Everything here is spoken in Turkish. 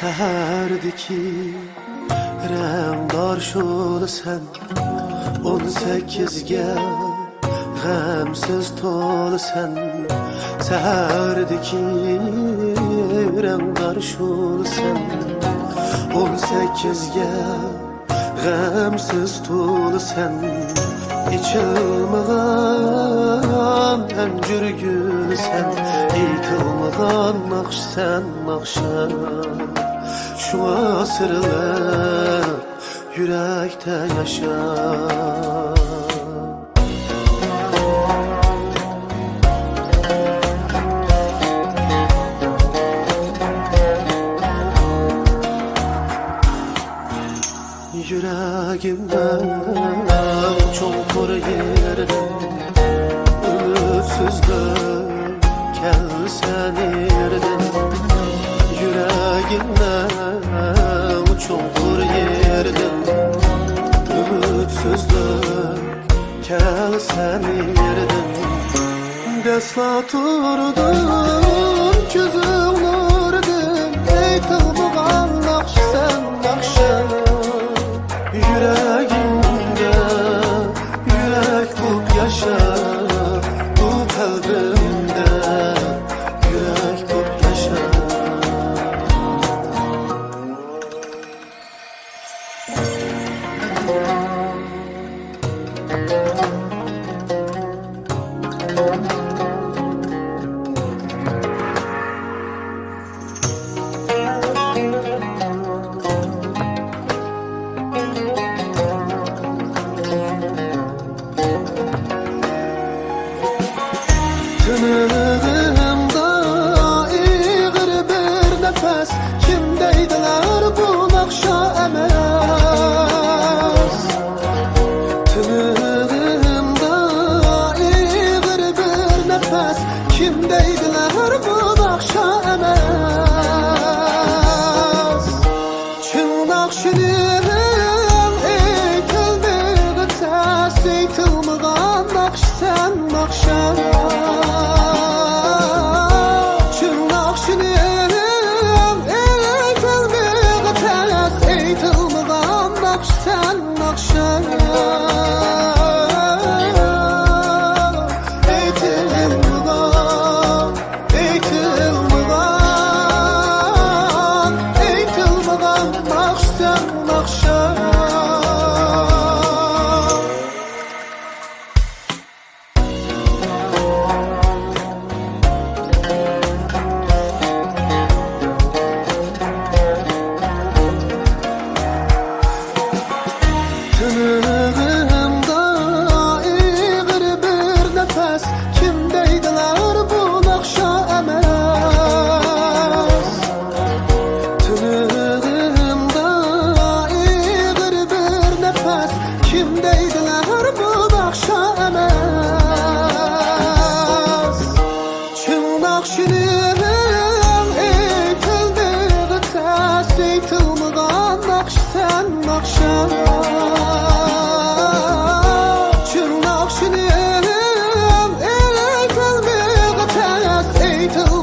Səhərdiki rəmdar şolu sən On səkizgə qəmsiz tolu sən Səhərdiki rəmdar şolu sən On səkizgə qəmsiz tolu sən İçilməyən əncür gül sən Eytilməyən naxş sən naxşan Şu Yüreğimden çukur yerden Ümitsizlik gelsen yerden Yüreğimden çukur yerden Ümitsizlik gelsen yerden Deslaturdum küzüm nurdum better. Tınığımda iğir bir nefes. Kimdeydiler bu nakşa emez? Tınığımda iğir bir nefes. Kimdeydiler bu nakşa emez? Çın nakşilim eytildiği ters Eytilmğan nakş sen nakşan Too